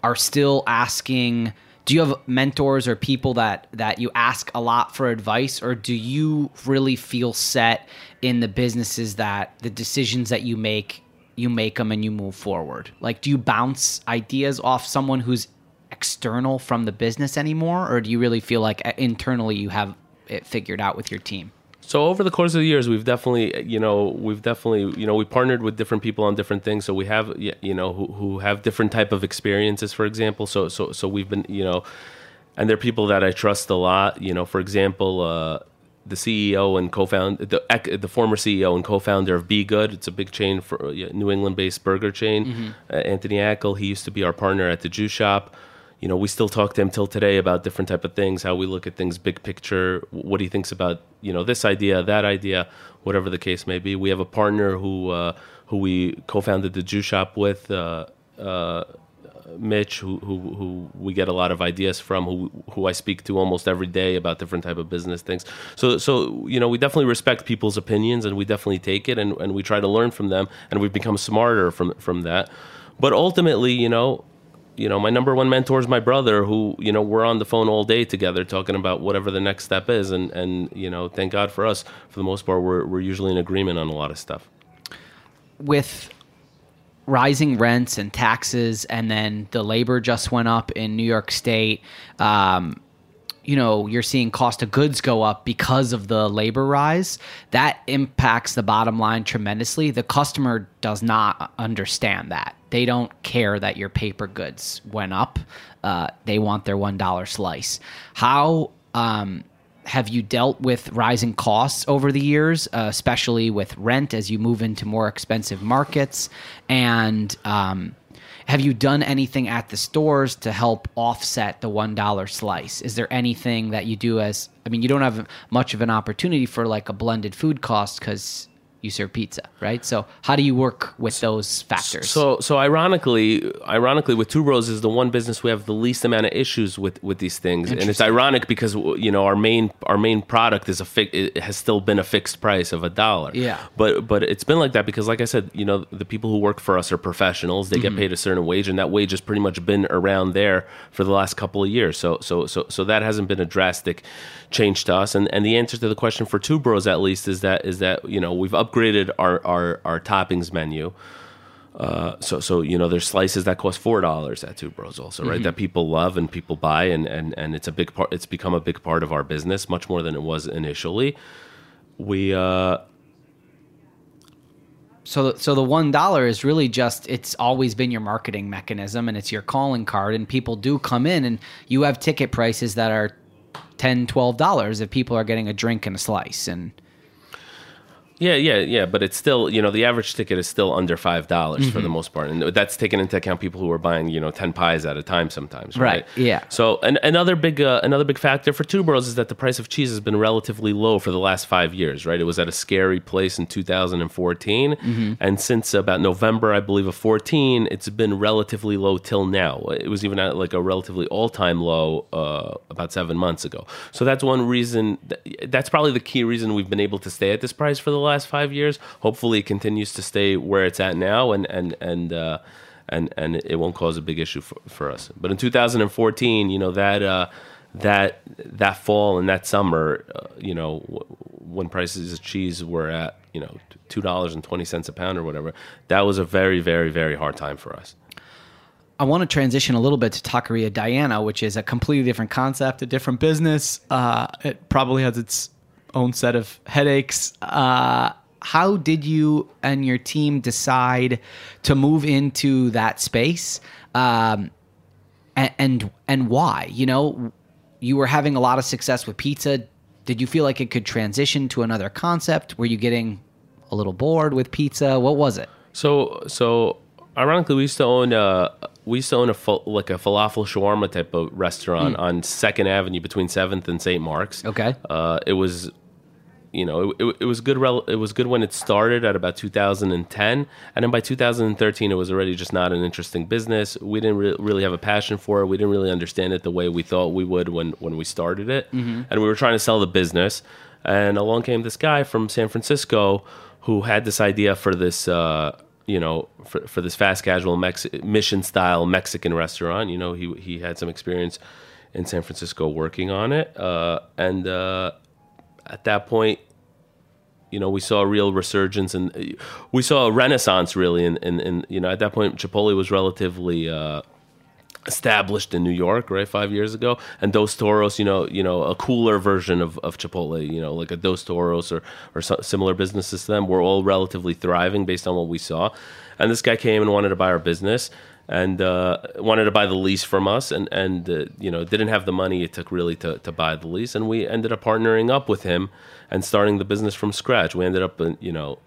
are still asking do you have mentors or people that that you ask a lot for advice or do you really feel set in the businesses that the decisions that you make you make them and you move forward like do you bounce ideas off someone who's external from the business anymore or do you really feel like uh, internally you have it figured out with your team So over the course of the years, we've definitely, you know, we've definitely, you know, we partnered with different people on different things. So we have, you know, who, who have different type of experiences, for example. So, so, so we've been, you know, and they're people that I trust a lot. You know, for example, uh, the CEO and co-founder, the the former CEO and co-founder of b.good. It's a big chain for uh, New England-based burger chain. Uh, Anthony Ackil. He used to be our partner at the Juice Shop you know, we still talk to him till today about different type of things, how we look at things big picture, what he thinks about, you know, this idea, that idea, whatever the case may be. We have a partner who uh, who we co-founded the Juice Shop with, uh, uh, Mitch, who, who who we get a lot of ideas from, who who I speak to almost every day about different type of business things. So so you know, we definitely respect people's opinions and we definitely take it and, and we try to learn from them and we've become smarter from from that. But ultimately, you know, you know, my number one mentor is my brother, who you know we're on the phone all day together talking about whatever the next step is, and and you know, thank God for us. For the most part, we're we're usually in agreement on a lot of stuff. with rising rents and taxes, and then the labor just went up in New York State. Um, you know, you're seeing cost of goods go up because of the labor rise. That impacts the bottom line tremendously. The customer does not understand that. They don't care that your paper goods went up. Uh, they want their one dollar slice. How um, have you dealt with rising costs over the years, uh, especially with rent as you move into more expensive markets? And um, have you done anything at the stores to help offset the one dollar slice? Is there anything that you do as? I mean, you don't have much of an opportunity for like a blended food cost because you serve pizza, right? So how do you work with those factors? So so ironically, ironically, with Two Bros is the one business we have the least amount of issues with with these things, and it's ironic because you know our main our main product is a fi- it has still been a fixed price of a dollar. Yeah. But but it's been like that because, like I said, you know the people who work for us are professionals. They get mm-hmm. paid a certain wage, and that wage has pretty much been around there for the last couple of years. So so so so that hasn't been a drastic change to us. And and the answer to the question for Two Bros at least is that is that you know we've upgraded our our our toppings menu. Uh, so so you know there's slices that cost four dollars at Two Bros also right that people love and people buy and and and it's a big part it's become a big part of our business much more than it was initially. We uh So, so the one dollar is really just it's always been your marketing mechanism and it's your calling card and people do come in and you have ticket prices that are 10 12 dollars if people are getting a drink and a slice and Yeah, yeah, yeah, but it's still, you know, the average ticket is still under five dollars for the most part, and that's taken into account people who are buying, you know, ten pies at a time sometimes, right? Right, yeah. So, an, another big, uh, another big factor for Two Bros is that the price of cheese has been relatively low for the last five years, right? It was at a scary place in 2014, and since about November, I believe, of 14, it's been relatively low till now. It was even at like a relatively all-time low uh, about seven months ago. So that's one reason. That's probably the key reason we've been able to stay at this price for the last five years. Hopefully, it continues to stay where it's at now, and and and uh, and and it won't cause a big issue for, for us. But in 2014, you know that uh, that that fall and that summer, uh, you know, w- when prices of cheese were at you know two dollars and twenty cents a pound or whatever, that was a very very very hard time for us. I want to transition a little bit to Taqueria Diana, which is a completely different concept, a different business. Uh, it probably has its own set of headaches. Uh, how did you and your team decide to move into that space, um, and, and and why? You know, you were having a lot of success with pizza. Did you feel like it could transition to another concept? Were you getting a little bored with pizza? What was it? So so ironically, we used to own a we used to own a like a falafel shawarma type of restaurant on Second Avenue between Seventh and St. Mark's. Okay. Uh, it was, you know, it, it, it was good. Rel- it was good when it started at about 2010, and then by 2013, it was already just not an interesting business. We didn't re- really have a passion for it. We didn't really understand it the way we thought we would when when we started it, and we were trying to sell the business. And along came this guy from San Francisco who had this idea for this, uh, you know, for, for this fast casual Mex- mission style Mexican restaurant. You know, he he had some experience in San Francisco working on it, uh, and uh, at that point, you know, we saw a real resurgence and we saw a renaissance really. And, in, in you know, at that point, Chipotle was relatively uh, established in New York, right, five years ago, and Dos Toros, you know, you know, a cooler version of, of Chipotle, you know, like a Dos Toros or or similar businesses to them, were all relatively thriving based on what we saw. And this guy came and wanted to buy our business and uh, wanted to buy the lease from us, and and uh, you know didn't have the money it took really to to buy the lease, and we ended up partnering up with him and starting the business from scratch. We ended up, you know,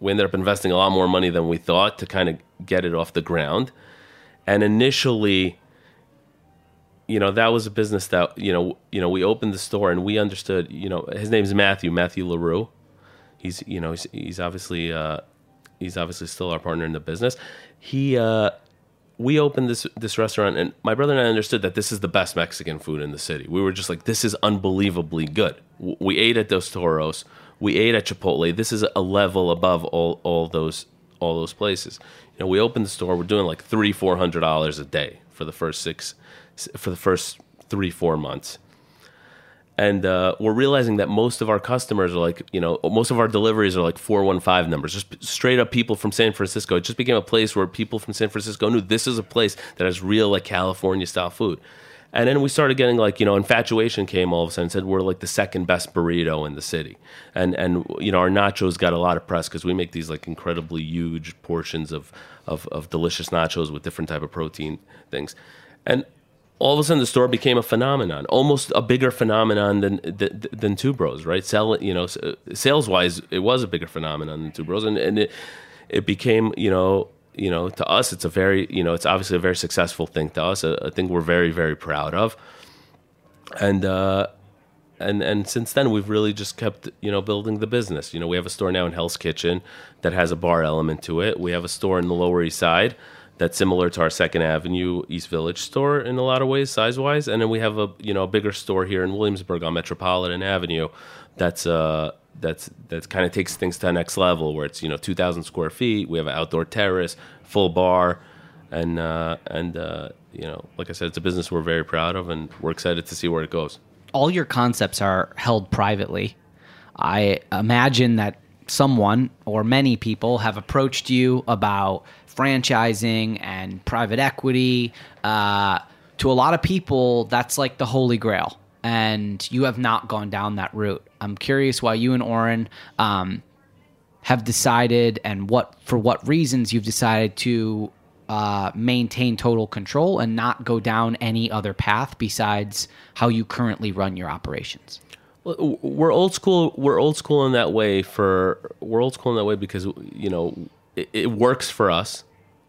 we ended up investing a lot more money than we thought to kind of get it off the ground. And initially, you know, that was a business that you know, you know, we opened the store and we understood. You know, his name's Matthew Matthew Larue. He's you know he's, he's obviously uh, he's obviously still our partner in the business. He uh, we opened this this restaurant and my brother and I understood that this is the best Mexican food in the city. We were just like, this is unbelievably good. We ate at Dos Toros, we ate at Chipotle. This is a level above all all those all those places. You know, we opened the store. We're doing like three four hundred dollars a day for the first six for the first three four months and uh, we're realizing that most of our customers are like you know most of our deliveries are like 415 numbers just straight up people from san francisco. It just became a place where people from san francisco knew this is a place that has real like california style food. And then we started getting like you know infatuation came all of a sudden said we're like the second best burrito in the city. And and you know our nachos got a lot of press because we make these like incredibly huge portions of, of of delicious nachos with different type of protein things. And all of a sudden the store became a phenomenon, almost a bigger phenomenon than than, than Two Bros, right? Sell, you know, sales wise, it was a bigger phenomenon than Two Bros, and, and it it became, you know, you know, to us, it's a very, you know, it's obviously a very successful thing to us, a, a thing we're very, very proud of, and. uh and and since then we've really just kept you know building the business. You know, we have a store now in Hell's Kitchen that has a bar element to it. We have a store in the Lower East Side that's similar to our Second Avenue East Village store in a lot of ways, size wise. And then we have a you know a bigger store here in Williamsburg on Metropolitan Avenue. That's uh that's that kind of takes things to the next level where it's you know 2,000 square feet. We have an outdoor terrace, full bar, and uh, and uh, you know like I said, it's a business we're very proud of, and we're excited to see where it goes. All your concepts are held privately. I imagine that someone or many people have approached you about franchising and private equity. Uh, to a lot of people, that's like the holy grail, and you have not gone down that route. I'm curious why you and Oren um, have decided, and what for what reasons you've decided to uh, maintain total control and not go down any other path besides how you currently run your operations. We're old school. We're old school in that way. For we're old school in that way because you know it, it works for us.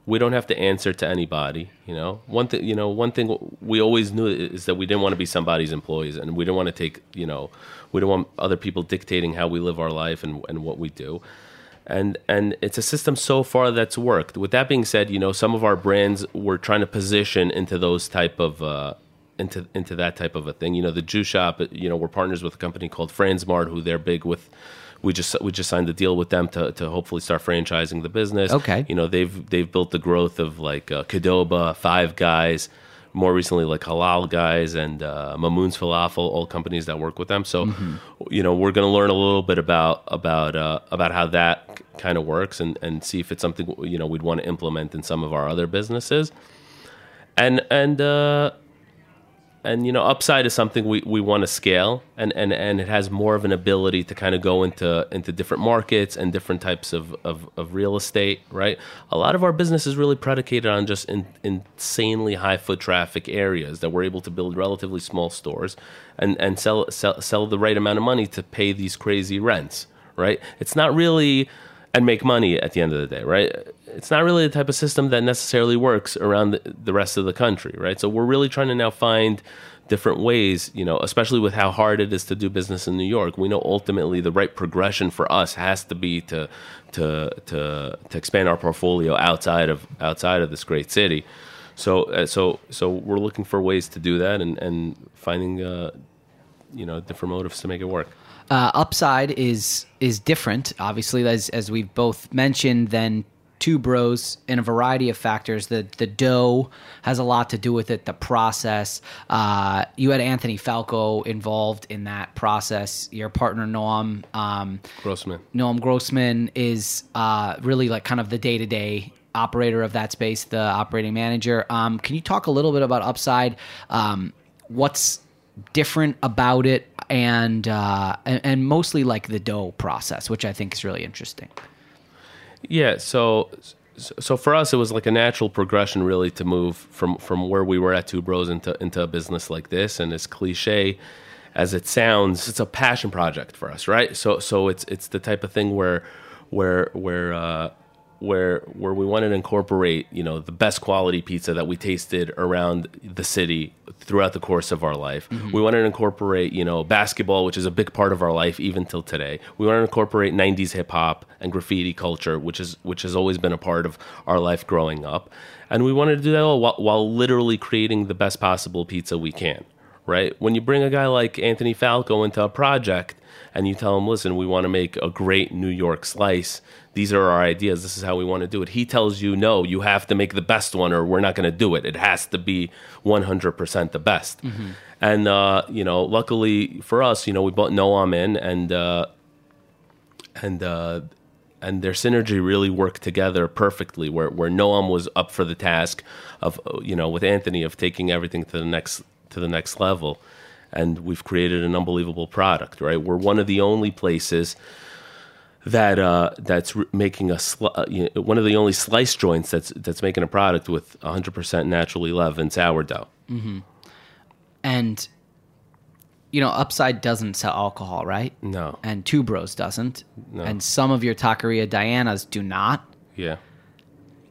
We don't have to answer to anybody. You know, one thing. You know, one thing we always knew is that we didn't want to be somebody's employees, and we didn't want to take. You know, we don't want other people dictating how we live our life and and what we do. And and it's a system so far that's worked. With that being said, you know, some of our brands we're trying to position into those type of. Uh, into into that type of a thing. You know, the Juice shop. You know, we're partners with a company called Fransmart, who they're big with we just we just signed a deal with them to, to hopefully start franchising the business. Okay. You know they've they've built the growth of like uh, Qdoba, Five Guys, more recently like Halal Guys and uh, Mamoun's Falafel, all companies that work with them. So mm-hmm. you know we're going to learn a little bit about about uh, about how that kind of works and and see if it's something you know we'd want to implement in some of our other businesses. And and uh, and you know upside is something we, we want to scale and, and and it has more of an ability to kind of go into into different markets and different types of, of, of real estate right? A lot of our business is really predicated on just in, insanely high foot traffic areas that we're able to build relatively small stores and and sell sell, sell the right amount of money to pay these crazy rents right? It's not really and make money at the end of the day, right? It's not really the type of system that necessarily works around the, rest of the country, right? So we're really trying to now find different ways, you know, especially with how hard it is to do business in New York. We know ultimately the right progression for us has to be to to to to expand our portfolio outside of outside of this great city. So uh, so so we're looking for ways to do that and and finding uh, you know different motives to make it work. Uh, upside is is different, obviously, as as we've both mentioned, than two bros in a variety of factors. The the dough has a lot to do with it. The process. Uh, you had Anthony Falco involved in that process. Your partner Noam um, Grossman. Noam Grossman is uh, really like kind of the day to day operator of that space, the operating manager. Um, can you talk a little bit about Upside? Um, what's different about it, and, uh, and and mostly like the dough process, which I think is really interesting. Yeah, so so for us, it was like a natural progression, really, to move from from where we were at Two Bros into into a business like this. And as cliche as it sounds, it's a passion project for us, right? So so it's it's the type of thing where where where uh, where where we wanted to incorporate you know the best quality pizza that we tasted around the city throughout the course of our life. Mhm. We wanted to incorporate you know basketball, which is a big part of our life even till today. We wanted to incorporate '90s hip hop and graffiti culture, which is which has always been a part of our life growing up, and we wanted to do that all while, while literally creating the best possible pizza we can. Right? When you bring a guy like Anthony Falco into a project and you tell him, listen, we want to make a great New York slice. These are our ideas. This is how we want to do it. He tells you, no, you have to make the best one or we're not going to do it. It has to be 100% the best. Mhm. And, uh, you know, luckily for us, you know, we brought Noam in and, uh, and, uh, and their synergy really worked together perfectly where, where Noam was up for the task of, you know, with Anthony of taking everything to the next, to the next level and we've created an unbelievable product. Right, we're one of the only places that uh, that's making a sli- uh, you know, one of the only slice joints that's that's making a product with 100% naturally leavened sourdough. hmm And you know, Upside doesn't sell alcohol, right? No. And Two Bros doesn't. No. And some of your Taqueria Dianas do not. Yeah.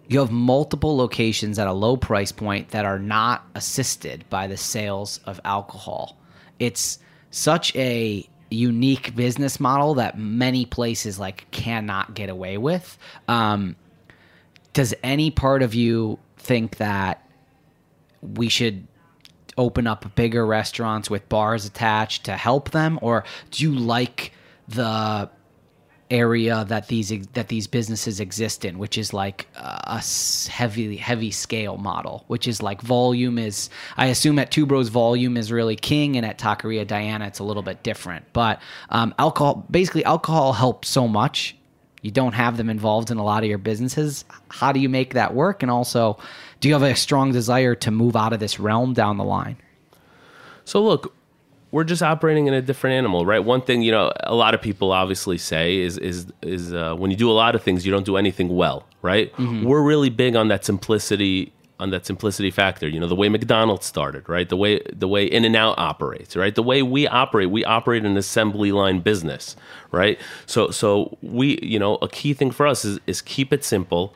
You have multiple locations at a low price point that are not assisted by the sales of alcohol. It's such a unique business model that many places like cannot get away with. Um, does any part of you think that we should open up bigger restaurants with bars attached to help them, or do you like the area that these that these businesses exist in, which is like a heavy heavy scale model, which is like volume is. I assume at Two Bros volume is really king, and at Taqueria Diana it's a little bit different. But um, alcohol, basically, alcohol helps so much. You don't have them involved in a lot of your businesses. How do you make that work? And also, do you have a strong desire to move out of this realm down the line? So look, we're just operating in a different animal, right? One thing you know, a lot of people obviously say is is is uh, when you do a lot of things, you don't do anything well, right? Mhm. We're really big on that simplicity on that simplicity factor. You know, the way McDonald's started, right? The way the way In-N-Out operates, right? The way we operate, we operate an assembly line business, right? So so we, you know, a key thing for us is is keep it simple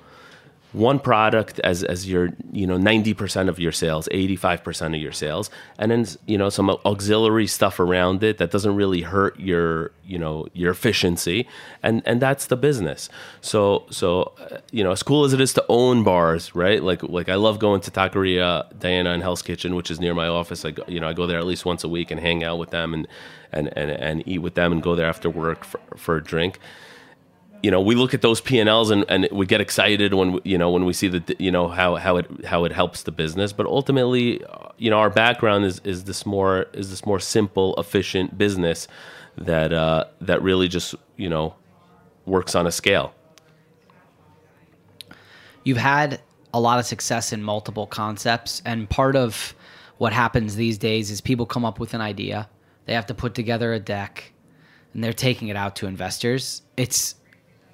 one product as as your you know 90% of your sales 85% of your sales and then you know some auxiliary stuff around it that doesn't really hurt your you know your efficiency and and that's the business. So so you know as cool as it is to own bars right? Like like I love going to Taqueria Diana and Hell's Kitchen which is near my office. I go, you know I go there at least once a week and hang out with them and and and, and eat with them and go there after work for, for a drink you know, we look at those P and Ls and, and we get excited when we- you know when we see that you know how how it how it helps the business. But ultimately, uh, you know, our background is is this more is this more simple, efficient business that uh, that really just you know works on a scale. you've had a lot of success in multiple concepts and part of what happens these days is people come up with an idea they have to put together a deck and they're taking it out to investors it's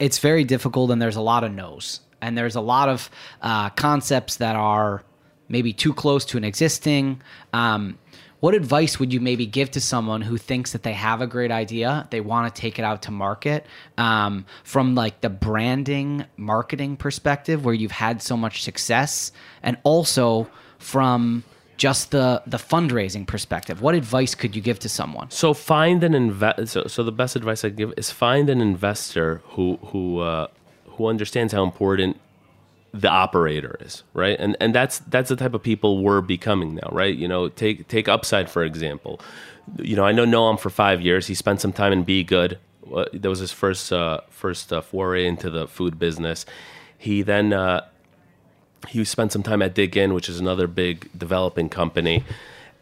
it's very difficult and there's a lot of no's. And there's a lot of uh, concepts that are maybe too close to an existing. Um, what advice would you maybe give to someone who thinks that they have a great idea they want to take it out to market um, from like the branding marketing perspective where you've had so much success and also from just the the fundraising perspective what advice could you give to someone So find an invest. So, so the best advice I give is find an investor who who uh, who understands how important the operator is, right? And and that's that's the type of people we're becoming now, right? You know, take take Upside for example. You know, I know Noam for five years. He spent some time in b.good. That was his first uh, first uh, foray into the food business. He then uh, he spent some time at Dig Inn, which is another big developing company.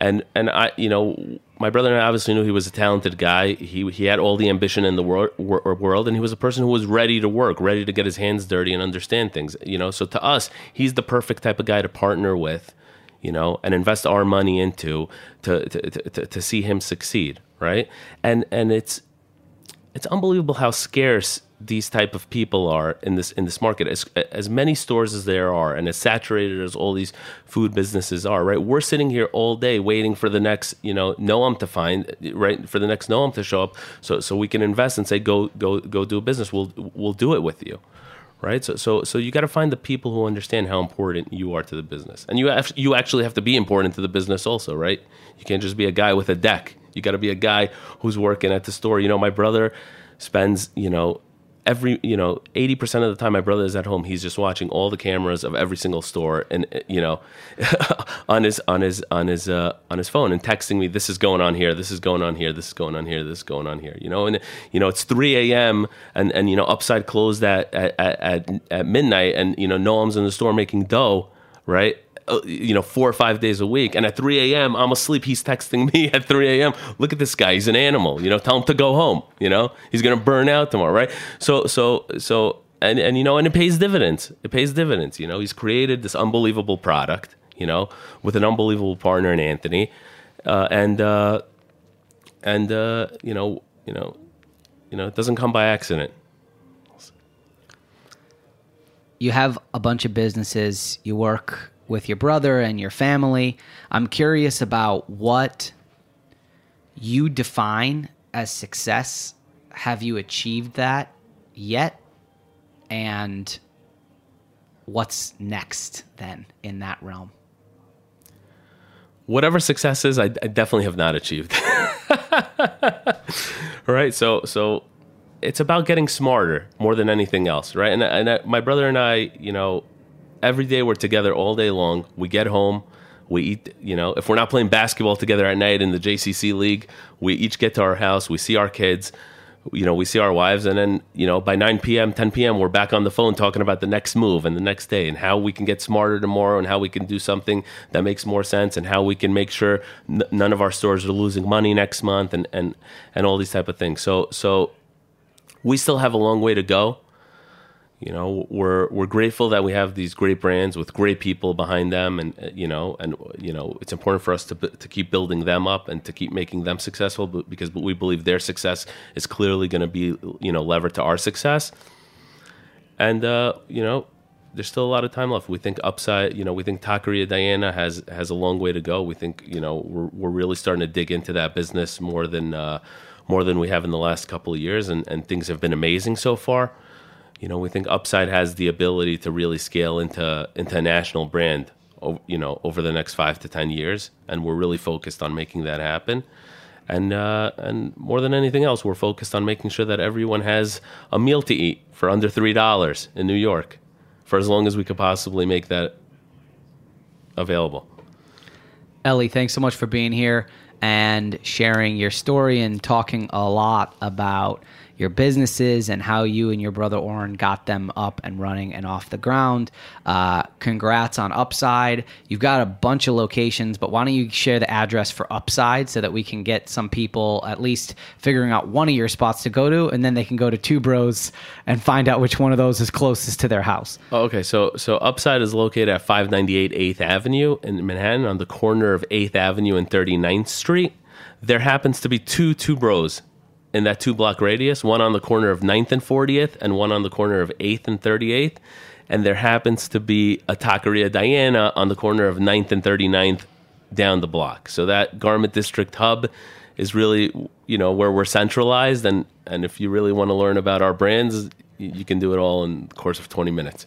And and I, you know, my brother and I obviously knew he was a talented guy. He he had all the ambition in the wor- wor- world, and he was a person who was ready to work, ready to get his hands dirty and understand things. You know, so to us, he's the perfect type of guy to partner with, you know, and invest our money into to to to, to, to see him succeed, right? And and it's it's unbelievable how scarce these type of people are in this in this market. As as many stores as there are and as saturated as all these food businesses are right we're sitting here all day waiting for the next you know noam to find right for the next noam to show up so so we can invest and say go go go do a business. We'll we'll do it with you right? So so so you got to find the people who understand how important you are to the business. And you have, you actually have to be important to the business also right? You can't just be a guy with a deck. You got to be a guy who's working at the store. You know my brother spends you know every you know 80% of the time my brother is at home he's just watching all the cameras of every single store and uh, you know on his on his on his uh, on his phone and texting me this is going on here this is going on here this is going on here this is going on here you know? And you know it's 3 a.m and and you know upside closed at at, at at midnight and you know noam's in the store making dough right uh, you know, four or five days a week. And at 3 a.m., I'm asleep. He's texting me at 3 a.m. Look at this guy. He's an animal. You know, tell him to go home. You know, he's gonna burn out tomorrow, right? So, so, so, and and you know, and it pays dividends. It pays dividends. You know, he's created this unbelievable product. You know, with an unbelievable partner in Anthony, uh, and uh, and uh, you know, you know, you know, it doesn't come by accident. you have a bunch of businesses, you work with your brother and your family. I'm curious about what you define as success. Have you achieved that yet? And what's next then in that realm? whatever success is, I, I definitely have not achieved. right. So so it's about getting smarter more than anything else, right? And and I, my brother and I, you know, every day we're together all day long. We get home. We eat, you know, if we're not playing basketball together at night in the JCC league, we each get to our house, we see our kids, you know, we see our wives, and then, you know, by 9 p.m., 10 p.m., we're back on the phone talking about the next move and the next day and how we can get smarter tomorrow and how we can do something that makes more sense and how we can make sure n- none of our stores are losing money next month and, and, and all these type of things. So, so we still have a long way to go. You know, we're we're grateful that we have these great brands with great people behind them, and uh, you know, and you know, it's important for us to to keep building them up and to keep making them successful, because we believe their success is clearly going to be you know levered to our success. And uh, you know, there's still a lot of time left. We think upside, you know, we think Taqueria Diana has has a long way to go. We think you know we're we're really starting to dig into that business more than uh, more than we have in the last couple of years, and and things have been amazing so far you know, we think Upside has the ability to really scale into into a national brand, you know, over the next five to ten years, and we're really focused on making that happen. And uh, and more than anything else, we're focused on making sure that everyone has a meal to eat for under three dollars in New York, for as long as we could possibly make that available. Eli, thanks so much for being here and sharing your story and talking a lot about your businesses and how you and your brother Oren got them up and running and off the ground. Uh, congrats on Upside. You've got a bunch of locations, but why don't you share the address for Upside so that we can get some people at least figuring out one of your spots to go to, and then they can go to Two Bros and find out which one of those is closest to their house. Oh, okay, so so Upside is located at 598 8th Avenue in Manhattan on the corner of 8th Avenue and 39th Street. There happens to be two Two Bros in that two block radius, one on the corner of 9th and 40th and one on the corner of 8th and 38th. And there happens to be a Taqueria Diana on the corner of 9th and 39th down the block. So that garment district hub is really, you know, where we're centralized. And, and if you really want to learn about our brands, you can do it all in the course of 20 minutes.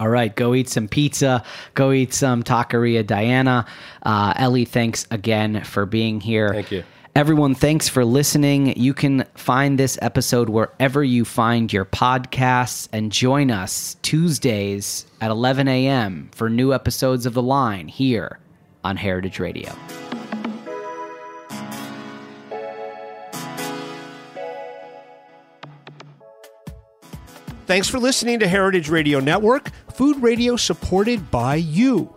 All right, go eat some pizza. Go eat some taqueria Diana. Uh, Eli, thanks again for being here. Thank you. Everyone, thanks for listening. You can find this episode wherever you find your podcasts and join us Tuesdays at 11 a.m. for new episodes of The Line here on Heritage Radio. Thanks for listening to Heritage Radio Network, food radio supported by you.